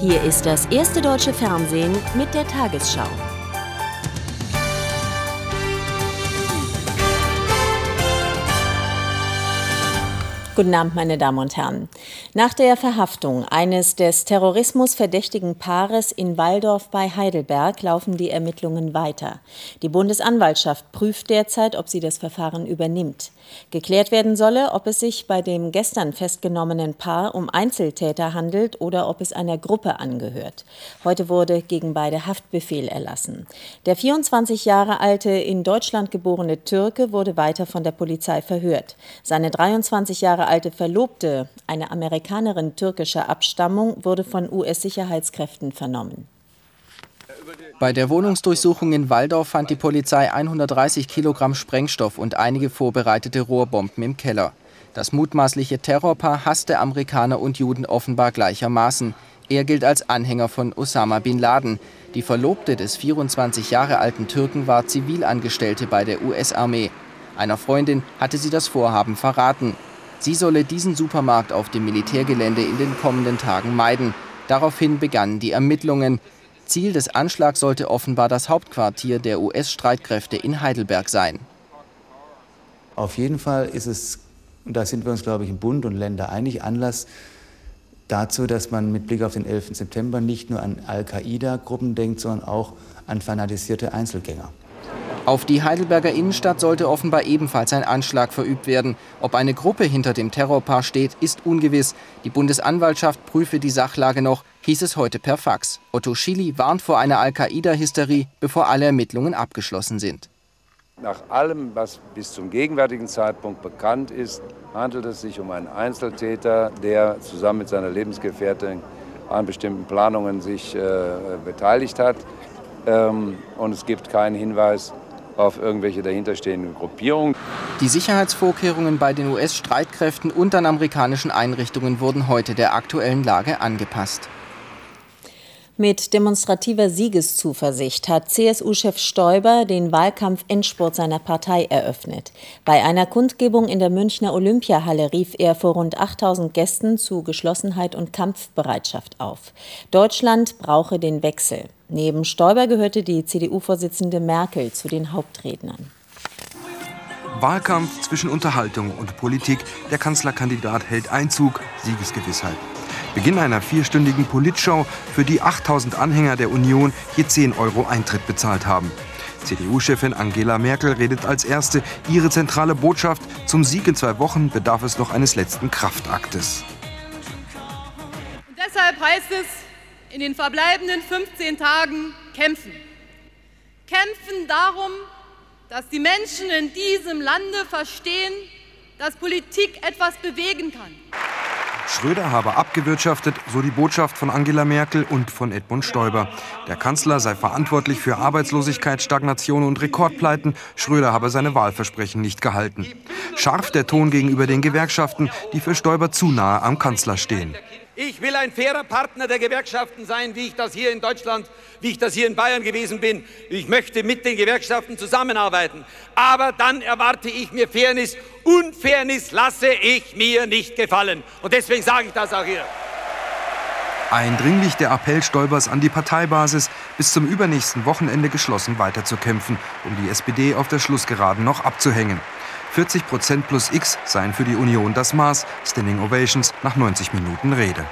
Hier ist das erste deutsche Fernsehen mit der Tagesschau. Guten Abend, meine Damen und Herren. Nach der Verhaftung eines des Terrorismus verdächtigen Paares in Waldorf bei Heidelberg laufen die Ermittlungen weiter. Die Bundesanwaltschaft prüft derzeit, ob sie das Verfahren übernimmt. Geklärt werden solle, ob es sich bei dem gestern festgenommenen Paar um Einzeltäter handelt oder ob es einer Gruppe angehört. Heute wurde gegen beide Haftbefehl erlassen. Der 24 Jahre alte in Deutschland geborene Türke wurde weiter von der Polizei verhört. Seine 23 Jahre alte Verlobte, eine Amerikanerin türkischer Abstammung, wurde von US-Sicherheitskräften vernommen. Bei der Wohnungsdurchsuchung in Waldorf fand die Polizei 130 Kilogramm Sprengstoff und einige vorbereitete Rohrbomben im Keller. Das mutmaßliche Terrorpaar hasste Amerikaner und Juden offenbar gleichermaßen. Er gilt als Anhänger von Osama bin Laden. Die Verlobte des 24 Jahre alten Türken war Zivilangestellte bei der US-Armee. Einer Freundin hatte sie das Vorhaben verraten. Sie solle diesen Supermarkt auf dem Militärgelände in den kommenden Tagen meiden. Daraufhin begannen die Ermittlungen. Ziel des Anschlags sollte offenbar das Hauptquartier der US-Streitkräfte in Heidelberg sein. Auf jeden Fall ist es, und da sind wir uns, glaube ich, im Bund und Länder einig, Anlass dazu, dass man mit Blick auf den 11. September nicht nur an Al-Qaida-Gruppen denkt, sondern auch an fanatisierte Einzelgänger. Auf die Heidelberger Innenstadt sollte offenbar ebenfalls ein Anschlag verübt werden. Ob eine Gruppe hinter dem Terrorpaar steht, ist ungewiss. Die Bundesanwaltschaft prüfe die Sachlage noch, hieß es heute per Fax. Otto Schily warnt vor einer Al-Qaida-Hysterie, bevor alle Ermittlungen abgeschlossen sind. Nach allem, was bis zum gegenwärtigen Zeitpunkt bekannt ist, handelt es sich um einen Einzeltäter, der zusammen mit seiner Lebensgefährtin an bestimmten Planungen sich äh, beteiligt hat. Ähm, und es gibt keinen Hinweis auf irgendwelche dahinterstehenden Gruppierungen. Die Sicherheitsvorkehrungen bei den US-Streitkräften und an amerikanischen Einrichtungen wurden heute der aktuellen Lage angepasst. Mit demonstrativer Siegeszuversicht hat CSU-Chef Stoiber den Wahlkampf-Endspurt seiner Partei eröffnet. Bei einer Kundgebung in der Münchner Olympiahalle rief er vor rund 8000 Gästen zu Geschlossenheit und Kampfbereitschaft auf. Deutschland brauche den Wechsel. Neben Stoiber gehörte die CDU-Vorsitzende Merkel zu den Hauptrednern. Wahlkampf zwischen Unterhaltung und Politik. Der Kanzlerkandidat hält Einzug, Siegesgewissheit. Beginn einer vierstündigen Politshow, für die 8000 Anhänger der Union je 10 Euro Eintritt bezahlt haben. CDU-Chefin Angela Merkel redet als erste ihre zentrale Botschaft. Zum Sieg in zwei Wochen bedarf es noch eines letzten Kraftaktes. Und deshalb heißt es, in den verbleibenden 15 Tagen kämpfen. Kämpfen darum, dass die Menschen in diesem Lande verstehen, dass Politik etwas bewegen kann. Schröder habe abgewirtschaftet, so die Botschaft von Angela Merkel und von Edmund Stoiber. Der Kanzler sei verantwortlich für Arbeitslosigkeit, Stagnation und Rekordpleiten. Schröder habe seine Wahlversprechen nicht gehalten. Scharf der Ton gegenüber den Gewerkschaften, die für Stoiber zu nahe am Kanzler stehen. Ich will ein fairer Partner der Gewerkschaften sein, wie ich das hier in Deutschland, wie ich das hier in Bayern gewesen bin. Ich möchte mit den Gewerkschaften zusammenarbeiten. Aber dann erwarte ich mir Fairness. Unfairness lasse ich mir nicht gefallen. Und deswegen sage ich das auch hier. Eindringlich der Appell Stoibers an die Parteibasis, bis zum übernächsten Wochenende geschlossen weiterzukämpfen, um die SPD auf der Schlussgeraden noch abzuhängen. 40 Prozent plus X seien für die Union das Maß. Standing Ovations nach 90 Minuten Rede.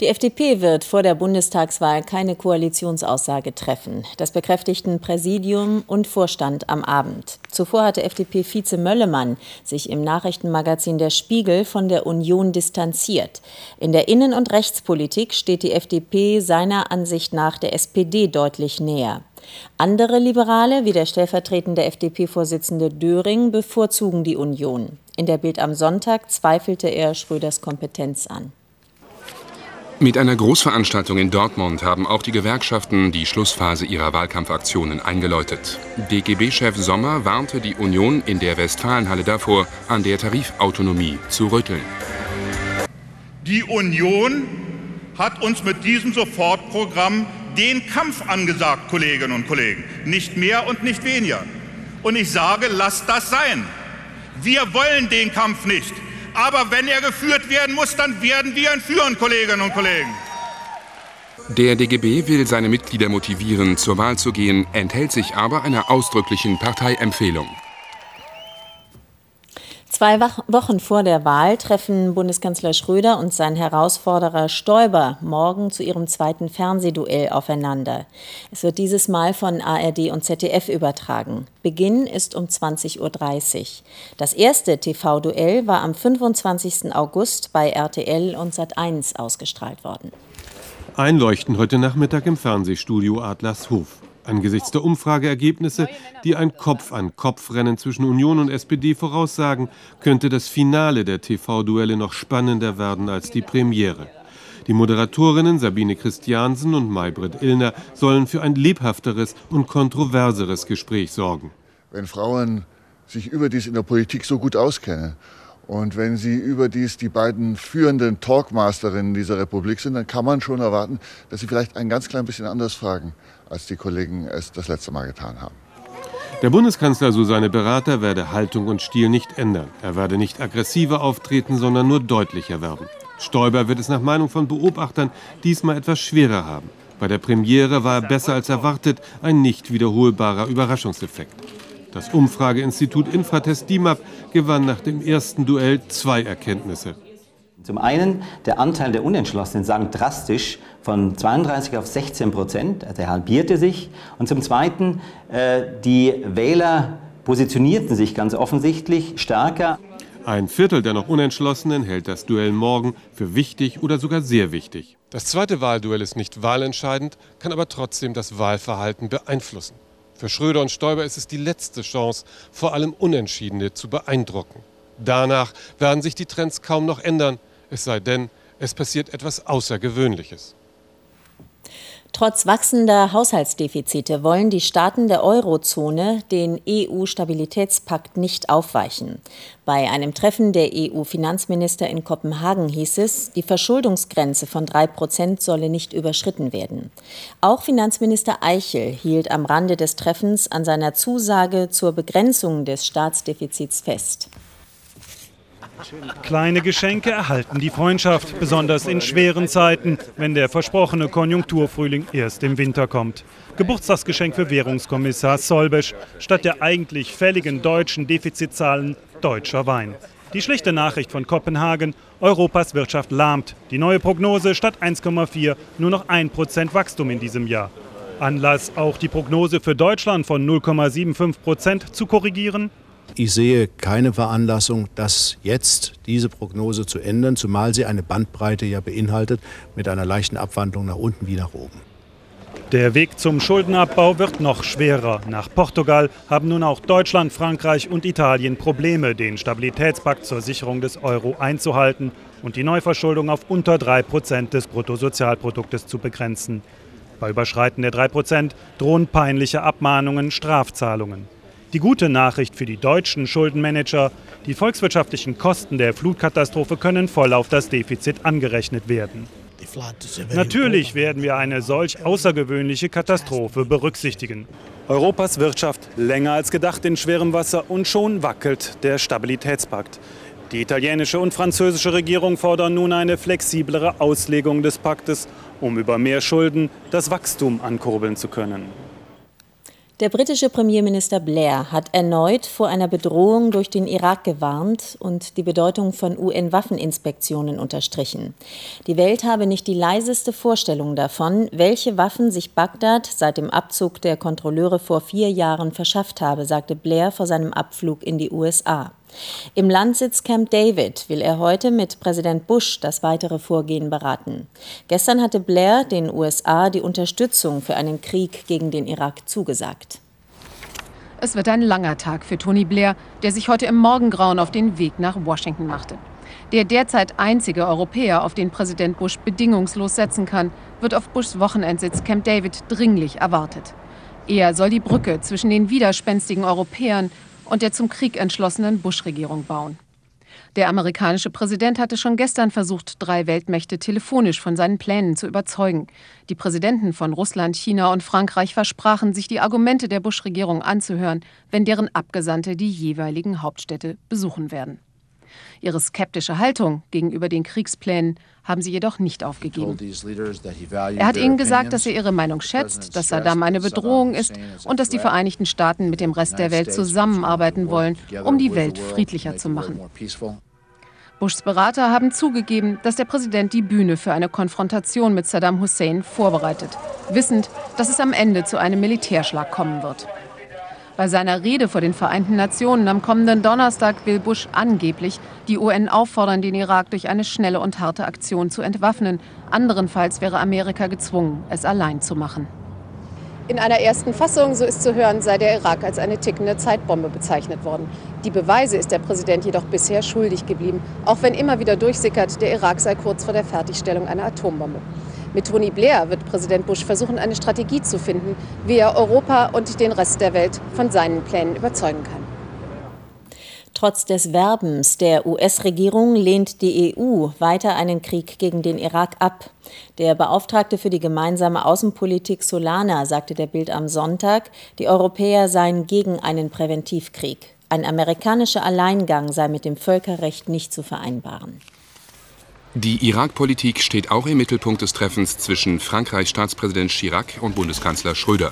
Die FDP wird vor der Bundestagswahl keine Koalitionsaussage treffen. Das bekräftigten Präsidium und Vorstand am Abend. Zuvor hatte FDP-Vize Möllemann sich im Nachrichtenmagazin Der Spiegel von der Union distanziert. In der Innen- und Rechtspolitik steht die FDP seiner Ansicht nach der SPD deutlich näher. Andere Liberale, wie der stellvertretende FDP-Vorsitzende Döring, bevorzugen die Union. In der Bild am Sonntag zweifelte er Schröders Kompetenz an. Mit einer Großveranstaltung in Dortmund haben auch die Gewerkschaften die Schlussphase ihrer Wahlkampfaktionen eingeläutet. DGB-Chef Sommer warnte die Union in der Westfalenhalle davor, an der Tarifautonomie zu rütteln. Die Union hat uns mit diesem Sofortprogramm den Kampf angesagt, Kolleginnen und Kollegen. Nicht mehr und nicht weniger. Und ich sage, lasst das sein. Wir wollen den Kampf nicht. Aber wenn er geführt werden muss, dann werden wir ihn führen, Kolleginnen und Kollegen. Der DGB will seine Mitglieder motivieren, zur Wahl zu gehen, enthält sich aber einer ausdrücklichen Parteiempfehlung. Zwei Wochen vor der Wahl treffen Bundeskanzler Schröder und sein Herausforderer Stoiber morgen zu ihrem zweiten Fernsehduell aufeinander. Es wird dieses Mal von ARD und ZDF übertragen. Beginn ist um 20.30 Uhr. Das erste TV-Duell war am 25. August bei RTL und Sat1 ausgestrahlt worden. Einleuchten heute Nachmittag im Fernsehstudio Adlershof. Angesichts der Umfrageergebnisse, die ein Kopf-an-Kopf-Rennen zwischen Union und SPD voraussagen, könnte das Finale der TV-Duelle noch spannender werden als die Premiere. Die Moderatorinnen Sabine Christiansen und Maybrit Illner sollen für ein lebhafteres und kontroverseres Gespräch sorgen. Wenn Frauen sich überdies in der Politik so gut auskennen und wenn sie überdies die beiden führenden Talkmasterinnen dieser Republik sind, dann kann man schon erwarten, dass sie vielleicht ein ganz klein bisschen anders fragen als die Kollegen es das letzte Mal getan haben. Der Bundeskanzler, so seine Berater, werde Haltung und Stil nicht ändern. Er werde nicht aggressiver auftreten, sondern nur deutlicher werden. Stoiber wird es nach Meinung von Beobachtern diesmal etwas schwerer haben. Bei der Premiere war er besser als erwartet, ein nicht wiederholbarer Überraschungseffekt. Das Umfrageinstitut Infratest DIMAP gewann nach dem ersten Duell zwei Erkenntnisse. Zum einen, der Anteil der Unentschlossenen sank drastisch von 32 auf 16 Prozent, also er halbierte sich. Und zum zweiten, äh, die Wähler positionierten sich ganz offensichtlich stärker. Ein Viertel der noch Unentschlossenen hält das Duell morgen für wichtig oder sogar sehr wichtig. Das zweite Wahlduell ist nicht wahlentscheidend, kann aber trotzdem das Wahlverhalten beeinflussen. Für Schröder und Stoiber ist es die letzte Chance, vor allem Unentschiedene zu beeindrucken. Danach werden sich die Trends kaum noch ändern es sei denn, es passiert etwas Außergewöhnliches. Trotz wachsender Haushaltsdefizite wollen die Staaten der Eurozone den EU-Stabilitätspakt nicht aufweichen. Bei einem Treffen der EU-Finanzminister in Kopenhagen hieß es, die Verschuldungsgrenze von drei Prozent solle nicht überschritten werden. Auch Finanzminister Eichel hielt am Rande des Treffens an seiner Zusage zur Begrenzung des Staatsdefizits fest. Kleine Geschenke erhalten die Freundschaft, besonders in schweren Zeiten, wenn der versprochene Konjunkturfrühling erst im Winter kommt. Geburtstagsgeschenk für Währungskommissar Solbesch, statt der eigentlich fälligen deutschen Defizitzahlen deutscher Wein. Die schlechte Nachricht von Kopenhagen, Europas Wirtschaft lahmt. Die neue Prognose statt 1,4 nur noch 1% Wachstum in diesem Jahr. Anlass, auch die Prognose für Deutschland von 0,75 Prozent zu korrigieren? Ich sehe keine Veranlassung, das jetzt diese Prognose zu ändern, zumal sie eine Bandbreite ja beinhaltet mit einer leichten Abwandlung nach unten wie nach oben. Der Weg zum Schuldenabbau wird noch schwerer. Nach Portugal haben nun auch Deutschland, Frankreich und Italien Probleme, den Stabilitätspakt zur Sicherung des Euro einzuhalten und die Neuverschuldung auf unter 3 Prozent des Bruttosozialproduktes zu begrenzen. Bei Überschreiten der 3 Prozent drohen peinliche Abmahnungen, Strafzahlungen. Die gute Nachricht für die deutschen Schuldenmanager, die volkswirtschaftlichen Kosten der Flutkatastrophe können voll auf das Defizit angerechnet werden. Natürlich werden wir eine solch außergewöhnliche Katastrophe berücksichtigen. Europas Wirtschaft länger als gedacht in schwerem Wasser und schon wackelt der Stabilitätspakt. Die italienische und französische Regierung fordern nun eine flexiblere Auslegung des Paktes, um über mehr Schulden das Wachstum ankurbeln zu können. Der britische Premierminister Blair hat erneut vor einer Bedrohung durch den Irak gewarnt und die Bedeutung von UN-Waffeninspektionen unterstrichen. Die Welt habe nicht die leiseste Vorstellung davon, welche Waffen sich Bagdad seit dem Abzug der Kontrolleure vor vier Jahren verschafft habe, sagte Blair vor seinem Abflug in die USA. Im Landsitz Camp David will er heute mit Präsident Bush das weitere Vorgehen beraten. Gestern hatte Blair den USA die Unterstützung für einen Krieg gegen den Irak zugesagt. Es wird ein langer Tag für Tony Blair, der sich heute im Morgengrauen auf den Weg nach Washington machte. Der derzeit einzige Europäer, auf den Präsident Bush bedingungslos setzen kann, wird auf Bushs Wochenendsitz Camp David dringlich erwartet. Er soll die Brücke zwischen den widerspenstigen Europäern und der zum Krieg entschlossenen Bush-Regierung bauen. Der amerikanische Präsident hatte schon gestern versucht, drei Weltmächte telefonisch von seinen Plänen zu überzeugen. Die Präsidenten von Russland, China und Frankreich versprachen, sich die Argumente der Bush-Regierung anzuhören, wenn deren Abgesandte die jeweiligen Hauptstädte besuchen werden. Ihre skeptische Haltung gegenüber den Kriegsplänen haben sie jedoch nicht aufgegeben. Er hat ihnen gesagt, dass er ihre Meinung schätzt, dass Saddam eine Bedrohung ist und dass die Vereinigten Staaten mit dem Rest der Welt zusammenarbeiten wollen, um die Welt friedlicher zu machen. Bushs Berater haben zugegeben, dass der Präsident die Bühne für eine Konfrontation mit Saddam Hussein vorbereitet, wissend, dass es am Ende zu einem Militärschlag kommen wird. Bei seiner Rede vor den Vereinten Nationen am kommenden Donnerstag will Bush angeblich die UN auffordern, den Irak durch eine schnelle und harte Aktion zu entwaffnen. Anderenfalls wäre Amerika gezwungen, es allein zu machen. In einer ersten Fassung, so ist zu hören, sei der Irak als eine tickende Zeitbombe bezeichnet worden. Die Beweise ist der Präsident jedoch bisher schuldig geblieben, auch wenn immer wieder durchsickert, der Irak sei kurz vor der Fertigstellung einer Atombombe. Mit Tony Blair wird Präsident Bush versuchen, eine Strategie zu finden, wie er Europa und den Rest der Welt von seinen Plänen überzeugen kann. Trotz des Werbens der US-Regierung lehnt die EU weiter einen Krieg gegen den Irak ab. Der Beauftragte für die gemeinsame Außenpolitik Solana sagte der Bild am Sonntag, die Europäer seien gegen einen Präventivkrieg. Ein amerikanischer Alleingang sei mit dem Völkerrecht nicht zu vereinbaren. Die Irak-Politik steht auch im Mittelpunkt des Treffens zwischen Frankreichs Staatspräsident Chirac und Bundeskanzler Schröder.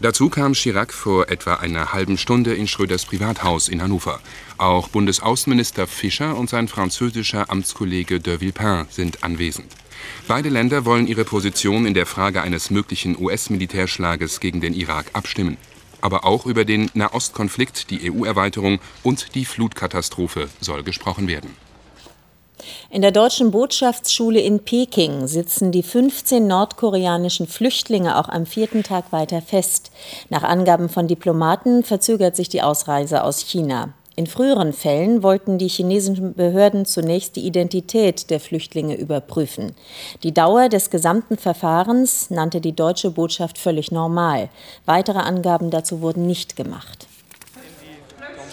Dazu kam Chirac vor etwa einer halben Stunde in Schröders Privathaus in Hannover. Auch Bundesaußenminister Fischer und sein französischer Amtskollege de Villepin sind anwesend. Beide Länder wollen ihre Position in der Frage eines möglichen US-Militärschlages gegen den Irak abstimmen. Aber auch über den Nahostkonflikt, die EU-Erweiterung und die Flutkatastrophe soll gesprochen werden. In der deutschen Botschaftsschule in Peking sitzen die 15 nordkoreanischen Flüchtlinge auch am vierten Tag weiter fest. Nach Angaben von Diplomaten verzögert sich die Ausreise aus China. In früheren Fällen wollten die chinesischen Behörden zunächst die Identität der Flüchtlinge überprüfen. Die Dauer des gesamten Verfahrens nannte die deutsche Botschaft völlig normal. Weitere Angaben dazu wurden nicht gemacht.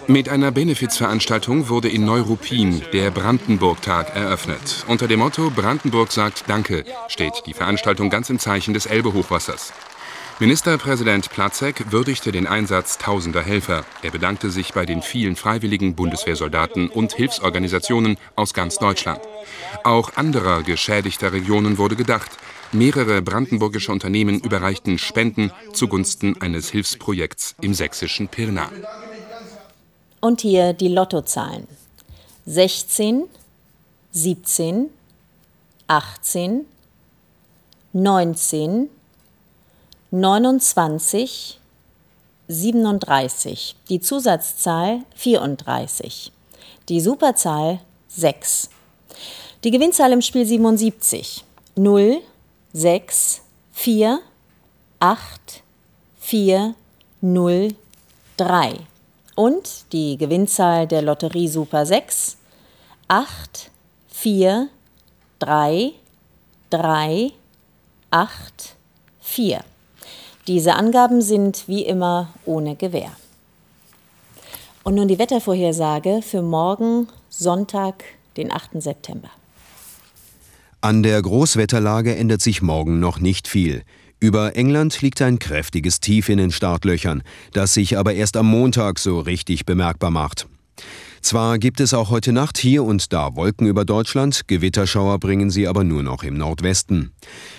Mit einer Benefizveranstaltung wurde in Neuruppin der Brandenburg-Tag eröffnet. Unter dem Motto Brandenburg sagt Danke steht die Veranstaltung ganz im Zeichen des Elbe-Hochwassers. Ministerpräsident Platzek würdigte den Einsatz tausender Helfer. Er bedankte sich bei den vielen freiwilligen Bundeswehrsoldaten und Hilfsorganisationen aus ganz Deutschland. Auch anderer geschädigter Regionen wurde gedacht. Mehrere brandenburgische Unternehmen überreichten Spenden zugunsten eines Hilfsprojekts im sächsischen Pirna. Und hier die Lottozahlen. 16, 17, 18, 19, 29, 37. Die Zusatzzahl 34. Die Superzahl 6. Die Gewinnzahl im Spiel 77. 0, 6, 4, 8, 4, 0, 3 und die Gewinnzahl der Lotterie Super 6 8 4 3 3 8 4. Diese Angaben sind wie immer ohne Gewähr. Und nun die Wettervorhersage für morgen Sonntag, den 8. September. An der Großwetterlage ändert sich morgen noch nicht viel. Über England liegt ein kräftiges Tief in den Startlöchern, das sich aber erst am Montag so richtig bemerkbar macht. Zwar gibt es auch heute Nacht hier und da Wolken über Deutschland, Gewitterschauer bringen sie aber nur noch im Nordwesten.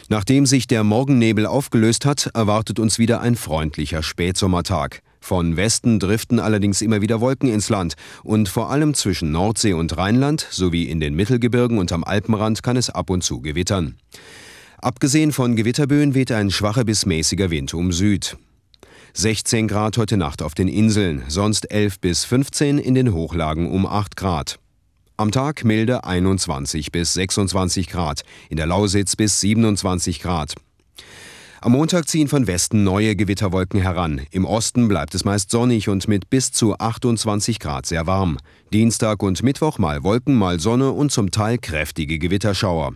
Nachdem sich der Morgennebel aufgelöst hat, erwartet uns wieder ein freundlicher Spätsommertag. Von Westen driften allerdings immer wieder Wolken ins Land und vor allem zwischen Nordsee und Rheinland sowie in den Mittelgebirgen und am Alpenrand kann es ab und zu gewittern. Abgesehen von Gewitterböen weht ein schwacher bis mäßiger Wind um Süd. 16 Grad heute Nacht auf den Inseln, sonst 11 bis 15 in den Hochlagen um 8 Grad. Am Tag milde 21 bis 26 Grad, in der Lausitz bis 27 Grad. Am Montag ziehen von Westen neue Gewitterwolken heran. Im Osten bleibt es meist sonnig und mit bis zu 28 Grad sehr warm. Dienstag und Mittwoch mal Wolken, mal Sonne und zum Teil kräftige Gewitterschauer.